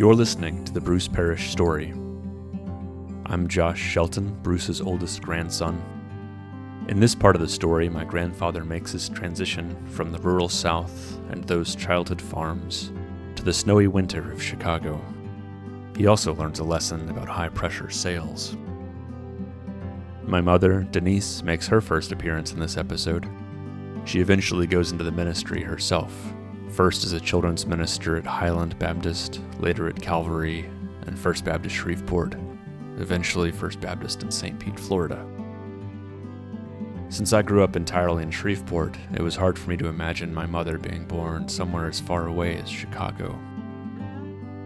You're listening to the Bruce Parrish story. I'm Josh Shelton, Bruce's oldest grandson. In this part of the story, my grandfather makes his transition from the rural South and those childhood farms to the snowy winter of Chicago. He also learns a lesson about high pressure sales. My mother, Denise, makes her first appearance in this episode. She eventually goes into the ministry herself, first as a children's minister at Highland Baptist, later at Calvary and First Baptist Shreveport, eventually First Baptist in St. Pete, Florida. Since I grew up entirely in Shreveport, it was hard for me to imagine my mother being born somewhere as far away as Chicago.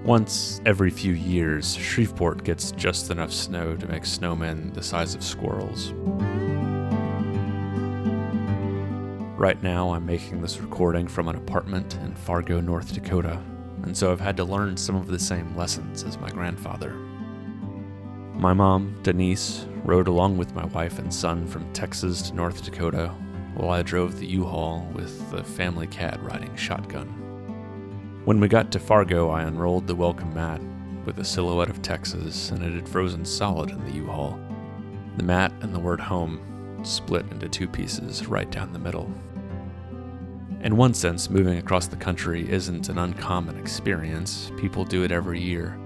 Once every few years, Shreveport gets just enough snow to make snowmen the size of squirrels. Right now, I'm making this recording from an apartment in Fargo, North Dakota, and so I've had to learn some of the same lessons as my grandfather. My mom, Denise, rode along with my wife and son from Texas to North Dakota while I drove the U Haul with the family cat riding shotgun. When we got to Fargo, I unrolled the welcome mat with a silhouette of Texas, and it had frozen solid in the U Haul. The mat and the word home split into two pieces right down the middle. In one sense, moving across the country isn't an uncommon experience. People do it every year.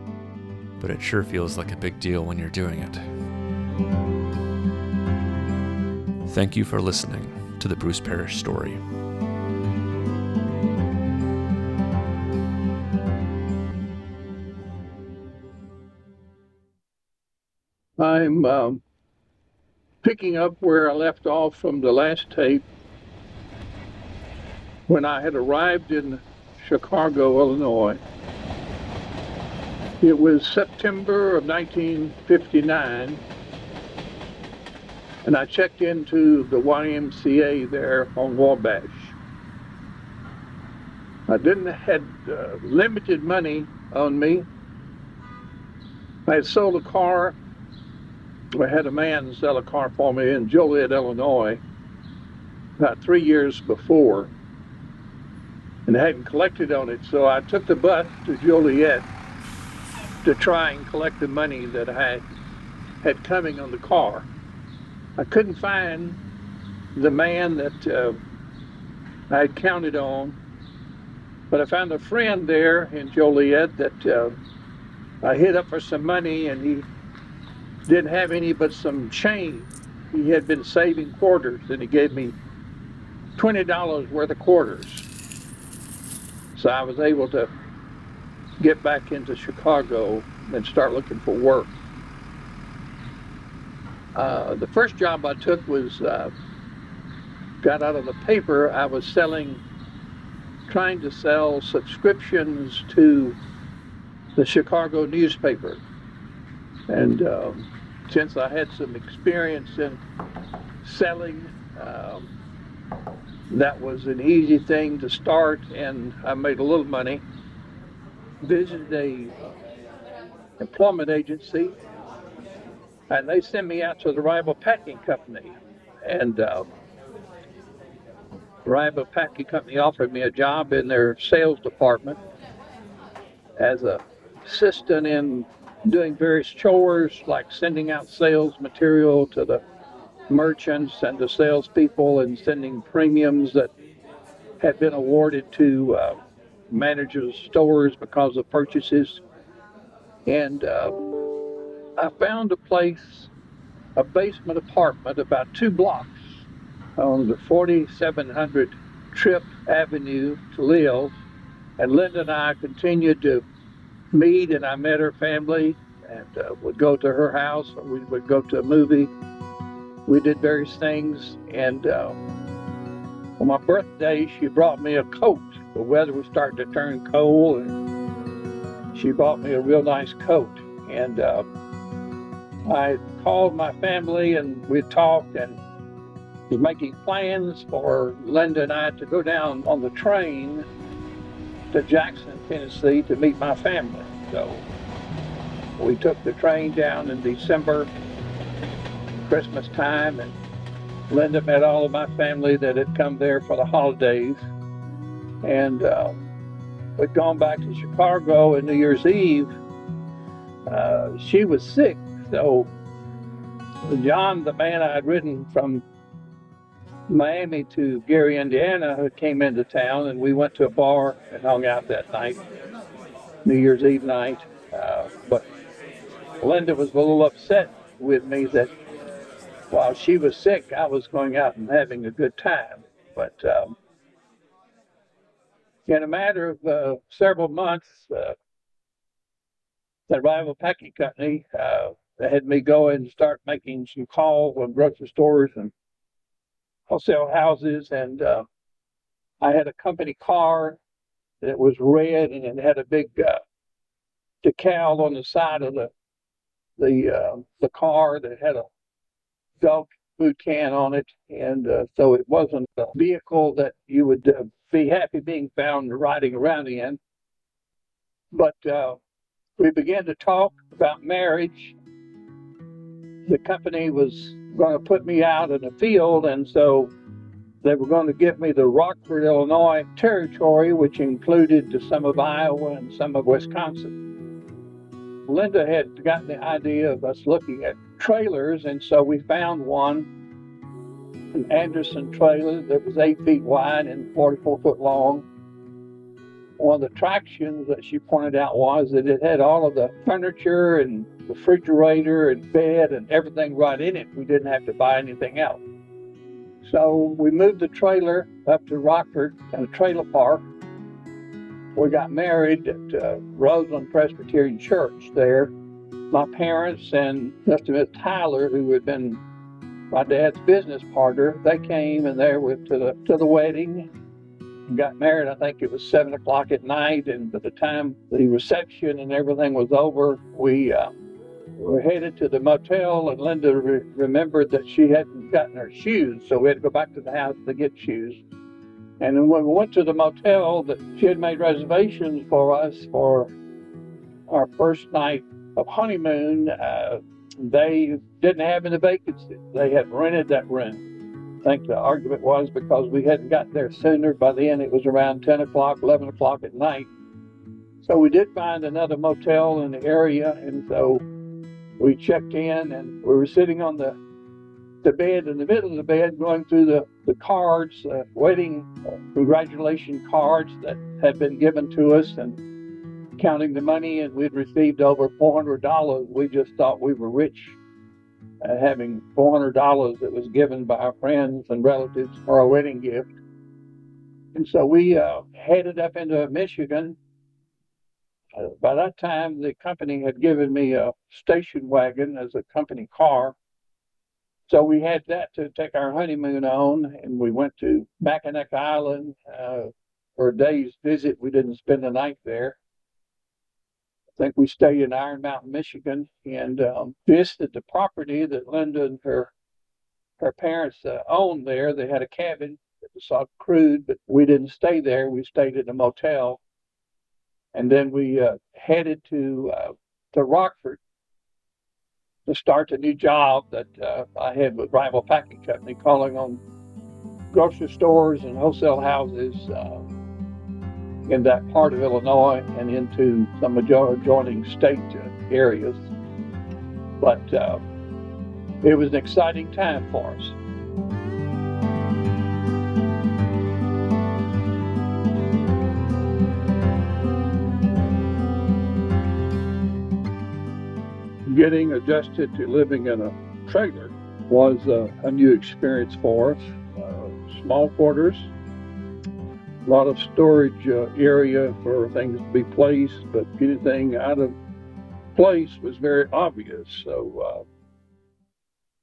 But it sure feels like a big deal when you're doing it. Thank you for listening to the Bruce Parrish story. I'm um, picking up where I left off from the last tape when I had arrived in Chicago, Illinois. It was September of 1959, and I checked into the YMCA there on Wabash. I didn't had uh, limited money on me. I had sold a car. I had a man sell a car for me in Joliet, Illinois, about three years before, and I hadn't collected on it. So I took the bus to Joliet to try and collect the money that I had coming on the car. I couldn't find the man that uh, I had counted on, but I found a friend there in Joliet that uh, I hit up for some money, and he didn't have any but some change. He had been saving quarters, and he gave me twenty dollars worth of quarters. So I was able to get back into Chicago and start looking for work. Uh, the first job I took was uh, got out of the paper. I was selling, trying to sell subscriptions to the Chicago newspaper. And um, since I had some experience in selling, um, that was an easy thing to start, and I made a little money visited a employment agency, and they sent me out to the rival packing company. And uh, rival packing company offered me a job in their sales department as a assistant in doing various chores like sending out sales material to the merchants and the salespeople and sending premiums that had been awarded to uh, managers stores because of purchases. And uh, I found a place, a basement apartment about two blocks on the 4700 Tripp Avenue to live. And Linda and I continued to meet, and I met her family and uh, would go to her house or we would go to a movie. We did various things. And uh, on my birthday, she brought me a coat the weather was starting to turn cold, and she bought me a real nice coat. And uh, I called my family, and we talked, and was making plans for Linda and I to go down on the train to Jackson, Tennessee, to meet my family. So we took the train down in December, Christmas time, and Linda met all of my family that had come there for the holidays. And uh, we'd gone back to Chicago and New Year's Eve. Uh, she was sick, so John, the man I had ridden from Miami to Gary, Indiana, who came into town, and we went to a bar and hung out that night, New Year's Eve night. Uh, but Linda was a little upset with me that while she was sick, I was going out and having a good time. But um, in a matter of uh, several months, uh, the rival packing company uh, had me go and start making some calls on grocery stores and wholesale houses. And uh, I had a company car that was red and it had a big uh, decal on the side of the the uh, the car that had a dog food can on it, and uh, so it wasn't a vehicle that you would uh, be happy being found riding around in. But uh, we began to talk about marriage. The company was going to put me out in a field, and so they were going to give me the Rockford, Illinois territory, which included some of Iowa and some of Wisconsin. Linda had gotten the idea of us looking at trailers, and so we found one, an Anderson trailer that was eight feet wide and 44 foot long. One of the attractions that she pointed out was that it had all of the furniture and refrigerator and bed and everything right in it. We didn't have to buy anything else. So we moved the trailer up to Rockford at a trailer park we got married at uh, Roseland Presbyterian Church there. My parents and Mr. Miss Tyler, who had been my dad's business partner, they came and they went to the to the wedding. Got married. I think it was seven o'clock at night, and by the time the reception and everything was over, we uh, were headed to the motel. And Linda re- remembered that she hadn't gotten her shoes, so we had to go back to the house to get shoes. And when we went to the motel, that she had made reservations for us for our first night of honeymoon. Uh, they didn't have any vacancy. They had rented that room. I think the argument was because we hadn't got there sooner. By then, it was around 10 o'clock, 11 o'clock at night. So we did find another motel in the area, and so we checked in, and we were sitting on the the bed in the middle of the bed, going through the, the cards, uh, waiting uh, congratulation cards that had been given to us and counting the money. And we'd received over $400. We just thought we were rich uh, having $400 that was given by our friends and relatives for a wedding gift. And so we uh, headed up into Michigan. Uh, by that time, the company had given me a station wagon as a company car so we had that to take our honeymoon on, and we went to Mackinac Island uh, for a day's visit. We didn't spend the night there. I think we stayed in Iron Mountain, Michigan, and um, visited the property that Linda and her her parents uh, owned there. They had a cabin that was of crude, but we didn't stay there. We stayed at a motel, and then we uh, headed to uh, to Rockford to start a new job that uh, I had with Rival Packing Company, calling on grocery stores and wholesale houses uh, in that part of Illinois and into some adjoining state uh, areas. But uh, it was an exciting time for us. Getting adjusted to living in a trailer was uh, a new experience for us. Uh, small quarters, a lot of storage uh, area for things to be placed, but anything out of place was very obvious. So uh,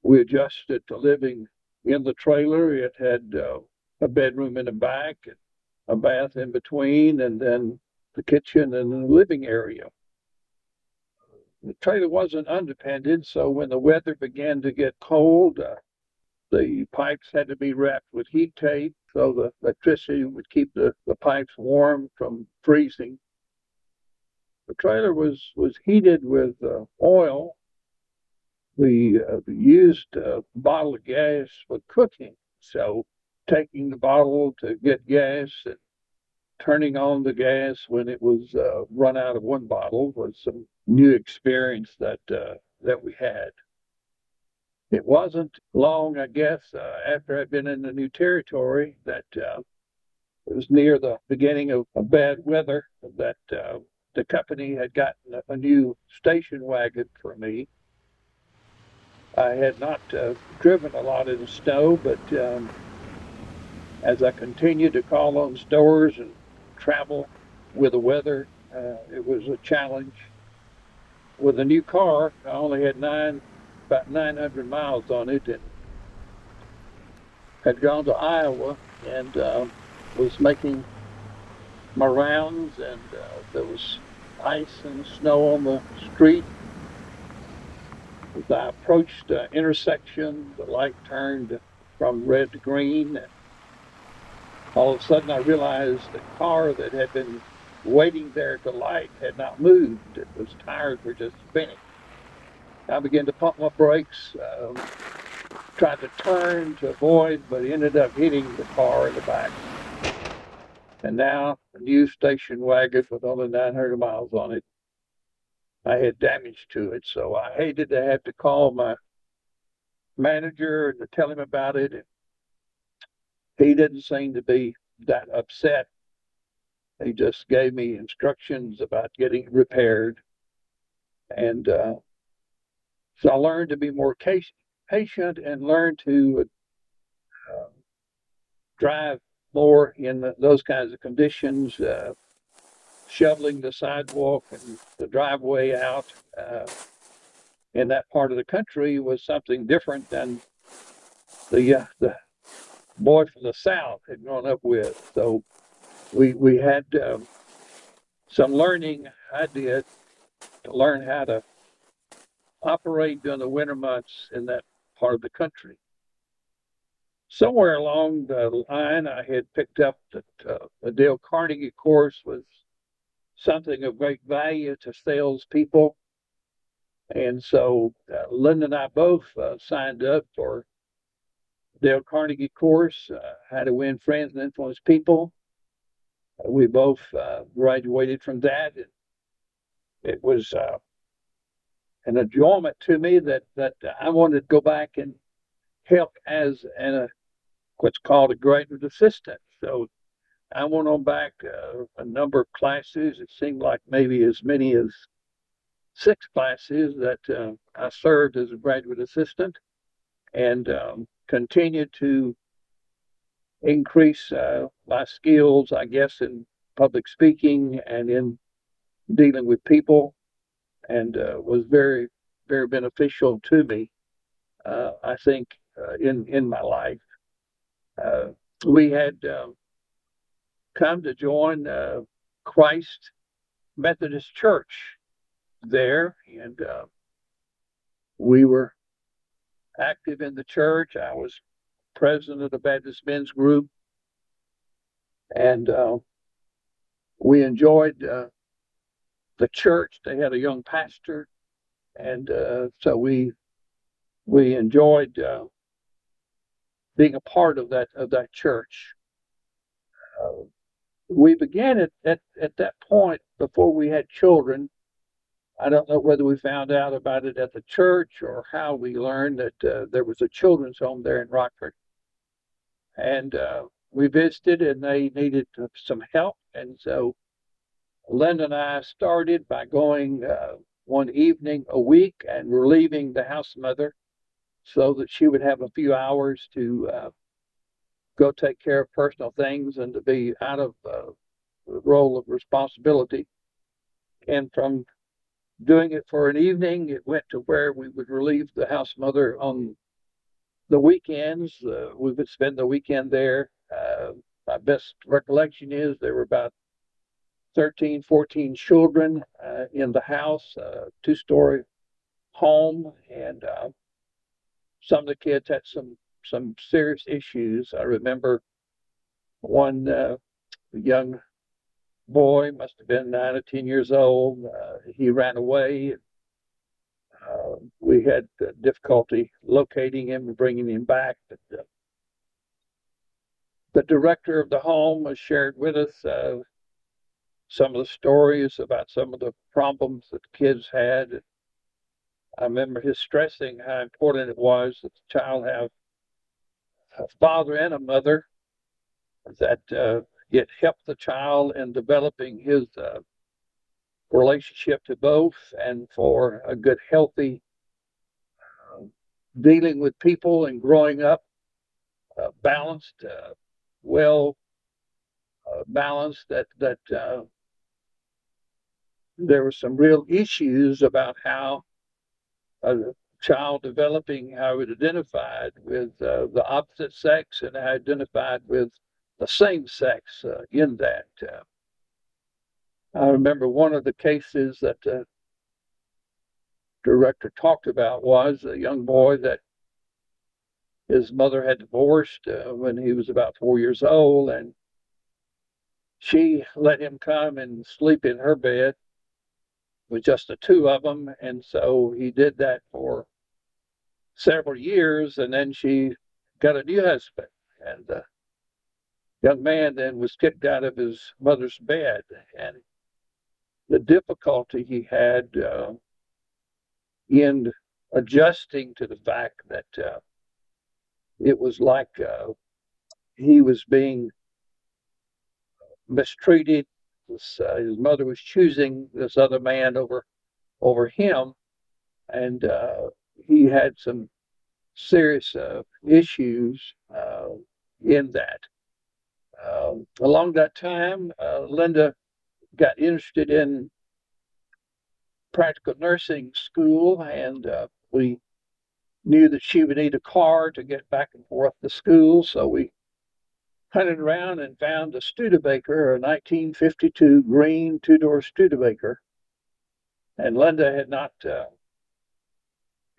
we adjusted to living in the trailer. It had uh, a bedroom in the back, a bath in between, and then the kitchen and the living area the trailer wasn't undepended, so when the weather began to get cold, uh, the pipes had to be wrapped with heat tape so the electricity would keep the, the pipes warm from freezing. The trailer was, was heated with uh, oil. We uh, used a bottle of gas for cooking, so taking the bottle to get gas and turning on the gas when it was uh, run out of one bottle was some new experience that uh, that we had. It wasn't long, I guess, uh, after I'd been in the new territory that uh, it was near the beginning of, bad weather that uh, the company had gotten a, a new station wagon for me. I had not uh, driven a lot in the snow, but um, as I continued to call on stores and travel with the weather, uh, it was a challenge. With a new car, I only had nine, about 900 miles on it, and had gone to Iowa and uh, was making my rounds, and uh, there was ice and snow on the street. As I approached the intersection, the light turned from red to green. And all of a sudden, I realized the car that had been waiting there the light had not moved. Its tires were just spinning. I began to pump my brakes, um, tried to turn to avoid, but ended up hitting the car in the back. And now a new station wagon with only 900 miles on it. I had damage to it, so I hated to have to call my manager and to tell him about it. And he didn't seem to be that upset. He just gave me instructions about getting repaired. And uh, so I learned to be more patient and learn to uh, drive more in the, those kinds of conditions, uh, shoveling the sidewalk and the driveway out uh, in that part of the country was something different than the uh, the boy from the south had grown up with. So we we had um, some learning I did to learn how to operate during the winter months in that part of the country somewhere along the line, I had picked up that uh, the Dale Carnegie course was something of great value to salespeople. And so uh, Linda and I both uh, signed up for Dale Carnegie course, uh, how to win friends and influence people. we both uh, graduated from that. It, it was uh, an enjoyment to me that, that I wanted to go back and help as an what's called a graduate assistant. So I went on back uh, a number of classes. It seemed like maybe as many as six classes that uh, I served as a graduate assistant and um, continued to increase uh, my skills, I guess, in public speaking and in dealing with people, and uh, was very, very beneficial to me. Uh, I think uh, in in my life uh, we had um, come to join uh, Christ Methodist Church there, and we were active in the church. I was president of the Baptist Men's Group, and uh, we enjoyed uh, the church. They had a young pastor, and uh, so we we enjoyed being a part of that of that church. Uh, we began at, at at that point before we had children. I don't know whether we found out about it at the church or how we learned that uh, there was a children's home there in Rockford, and uh, we visited and they needed some help, and so Linda and I started by going uh, one evening a week and relieving the house mother so that she would have a few hours to uh, go take care of personal things and to be out of uh, the role of responsibility. And from doing it for an evening, it went to where we would relieve the house mother on the weekends. Uh, we would spend the weekend there. Uh, my best recollection is there were about 13, 14 children uh, in the house, two story home, and uh, some of the kids had some some serious issues. I remember one uh, young boy, must have been nine or ten years old. Uh, he ran away. Uh, we had difficulty locating him and bringing him back. But, uh, the director of the home shared with us uh, some of the stories about some of the problems that the kids had. I remember his stressing how important it was that the child have a father and a mother that uh, it helped the child in developing his uh, relationship to both and for a good, healthy uh, dealing with people and growing up uh, balanced, uh, well uh, balanced. That that uh, there were some real issues about how a child developing how it identified with the opposite sex and how identified with the same sex uh, in that. Uh, I remember one of the cases that the director talked about was a young boy that his mother had divorced uh, when he was about four years old, and she let him come and sleep in her bed with just the two of them. And so he did that for several years, and then she got a new husband. And the young man then was kicked out of his mother's bed, and the difficulty he had uh, in adjusting to the fact that uh, it was like uh, he was being mistreated. His, uh, his, mother was choosing this other man over over him, and uh, he had some serious uh, issues in that. Um, along that time, Linda got interested in practical nursing school, and uh, we knew that she would need a car to get back and forth to school. So we hunted around and found a Studebaker, a 1952 green two door Studebaker. And Linda had not uh,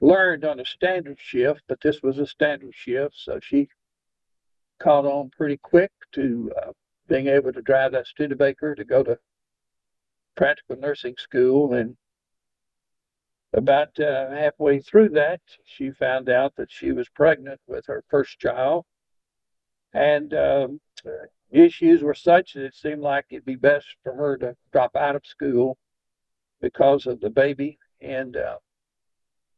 learned on a standard shift, but this was a standard shift. So she caught on pretty quick to uh, being able to drive that Studebaker to go to practical nursing school. And about uh, halfway through that, she found out that she was pregnant with her first child. And um, issues were such that it seemed like it'd be best for her to drop out of school because of the baby. And uh,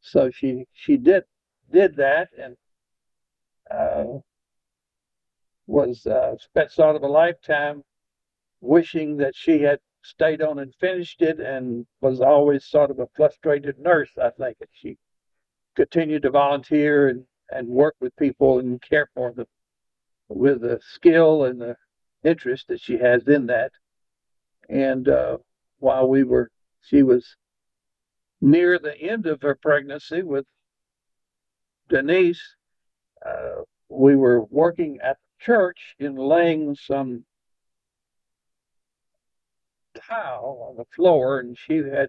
so she she did did that and uh, was uh, spent sort of a lifetime wishing that she had stayed on and finished it and was always sort of a frustrated nurse, I think. And she continued to volunteer and, and work with people and care for them with the skill and the interest that she has in that. And uh, while we were, she was near the end of her pregnancy with Denise, uh, we were working at church in laying some tile on the floor, and she had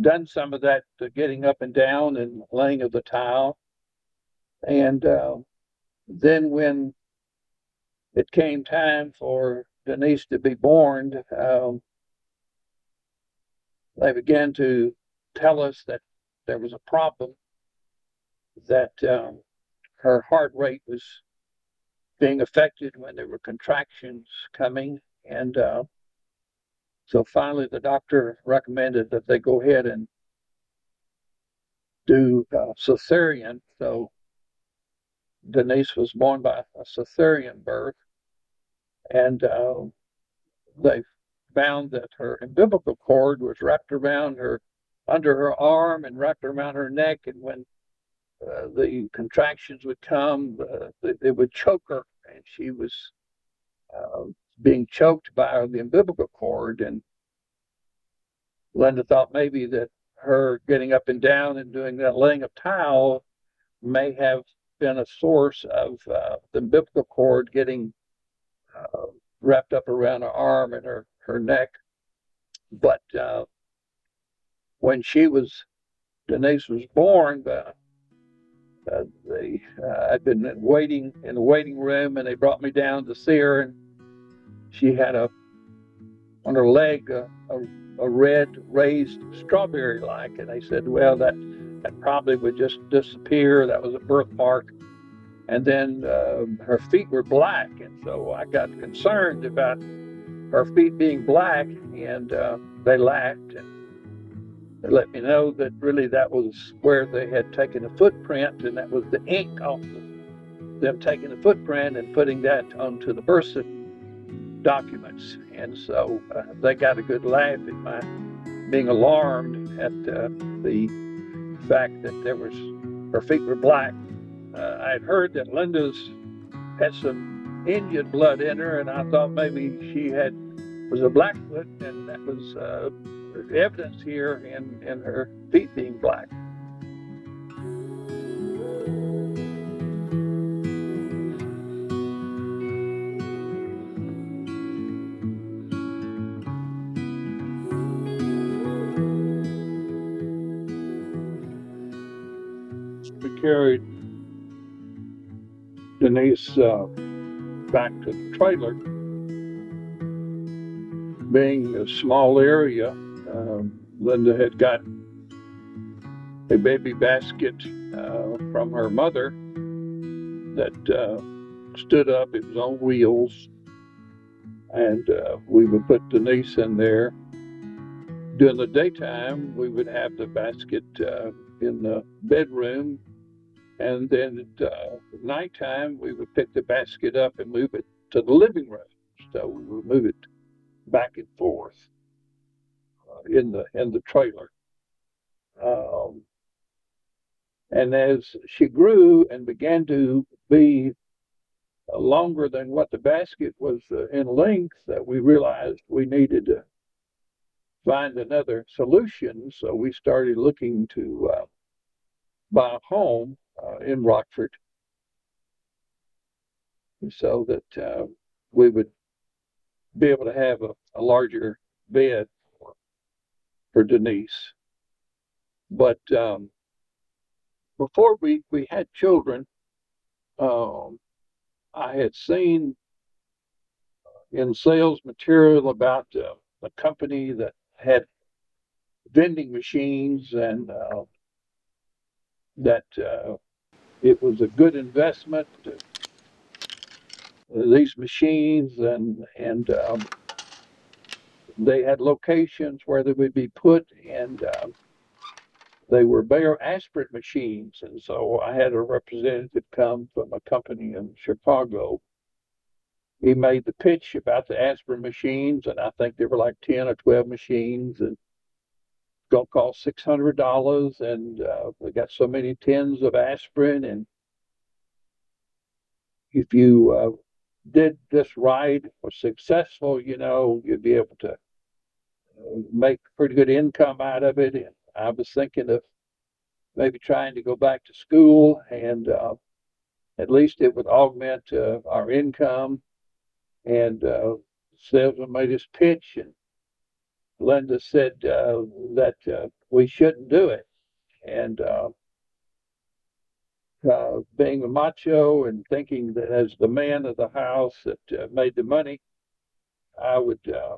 done some of that getting up and down and laying of the tile. And uh, then when it came time for Denise to be born, um, they began to tell us that there was a problem, that um, her heart rate was being affected when there were contractions coming. And uh, so finally, the doctor recommended that they go ahead and do uh, cesarean. So Denise was born by a cesarean birth, and uh, they found that her umbilical cord was wrapped around her under her arm and wrapped around her neck, and when uh, the contractions would come, uh, it would choke her, and she was uh, being choked by the umbilical cord. And Linda thought maybe that her getting up and down and doing that laying of tile may have been a source of uh, the umbilical cord getting uh, wrapped up around her arm and her, her neck. But uh, when she was, Denise was born, uh, uh, they, uh, I'd been waiting in the waiting room and they brought me down to see her and she had a on her leg a, a, a red raised strawberry like and they said well that that probably would just disappear. That was a birthmark. And then uh, her feet were black, and so I got concerned about her feet being black, and uh, they laughed and let me know that really that was where they had taken a footprint, and that was the ink off them taking the footprint and putting that onto the birth documents. And so uh, they got a good laugh at my being alarmed at uh, the fact that there was her feet were black. Uh, I had heard that Linda's had some Indian blood in her, and I thought maybe she had was a Blackfoot, and that was uh, evidence here in, in her feet being black. We carried Denise uh, back to the trailer being a small area, um, Linda had got a baby basket uh, from her mother that uh, stood up. It was on wheels, and uh, we would put Denise in there. During the daytime, we would have the basket uh, in the bedroom, and then at uh, nighttime, we would pick the basket up and move it to the living room. So we would move it back and forth in the in the trailer. Um, and as she grew and began to be longer than what the basket was uh, in length, that we realized we needed to find another solution. So we started looking to uh, buy a home uh, in Rockford so that uh, we would be able to have a, a larger bed for, Denise. But um, before we, we had children, um, I had seen in sales material about uh, a company that had vending machines and uh, that uh, it was a good investment these machines and and um, they had locations where they would be put and um, they were Bayer aspirin machines. And so I had a representative come from a company in Chicago. He made the pitch about the aspirin machines and I think there were like 10 or 12 machines and going to cost $600 and uh, we got so many tins of aspirin. And if you uh, did this ride was successful, you know, you'd be able to uh, make pretty good income out of it. And I was thinking of maybe trying to go back to school and uh, at least it would augment uh, our income. And uh, salesman made his pitch, and Linda said uh, that uh, we shouldn't do it. And uh, being a macho and thinking that as the man of the house that uh, made the money, I would uh,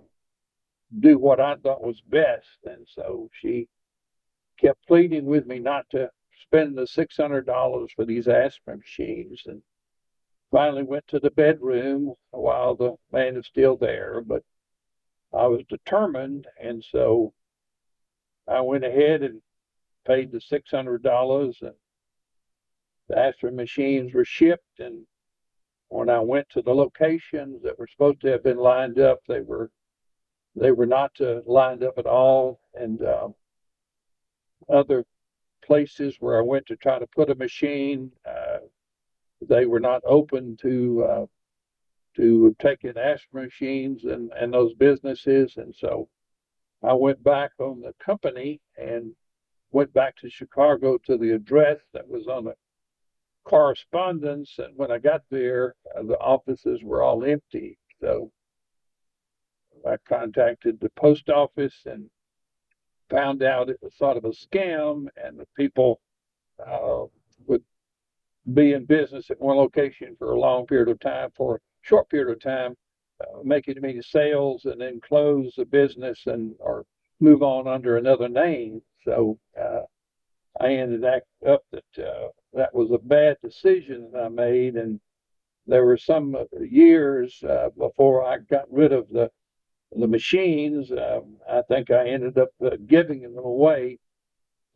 do what I thought was best. And so she kept pleading with me not to spend the $600 for these aspirin machines. And finally went to the bedroom while the man is still there. But I was determined. And so I went ahead and paid the $600 and the aspirin machines were shipped and when I went to the locations that were supposed to have been lined up, they were they were not uh, lined up at all. And uh, other places where I went to try to put a machine, uh, they were not open to uh, to taking aspirin machines and and those businesses. And so I went back on the company and went back to Chicago to the address that was on the correspondence. And when I got there, uh, the offices were all empty. So I contacted the post office and found out it was sort of a scam, and the people uh, would be in business at one location for a long period of time, for a short period of time, uh, making many sales, and then close the business and or move on under another name. So uh, I ended up that uh, that was a bad decision that I made, and there were some years uh, before I got rid of the the machines. Um, I think I ended up uh, giving them away,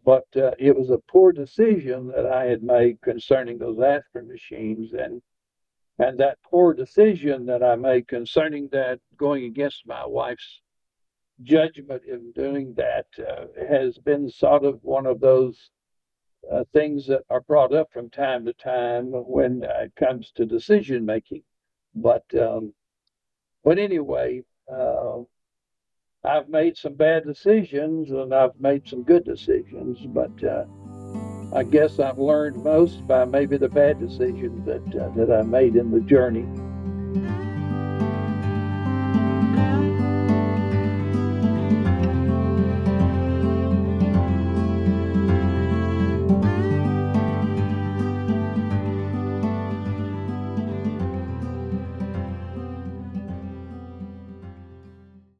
but uh, it was a poor decision that I had made concerning those aspirin machines, and and that poor decision that I made concerning that, going against my wife's judgment in doing that, uh, has been sort of one of those uh, things that are brought up from time to time when it comes to decision making. But um, but anyway, uh, I've made some bad decisions and I've made some good decisions, but uh, I guess I've learned most by maybe the bad decisions that uh, that I made in the journey.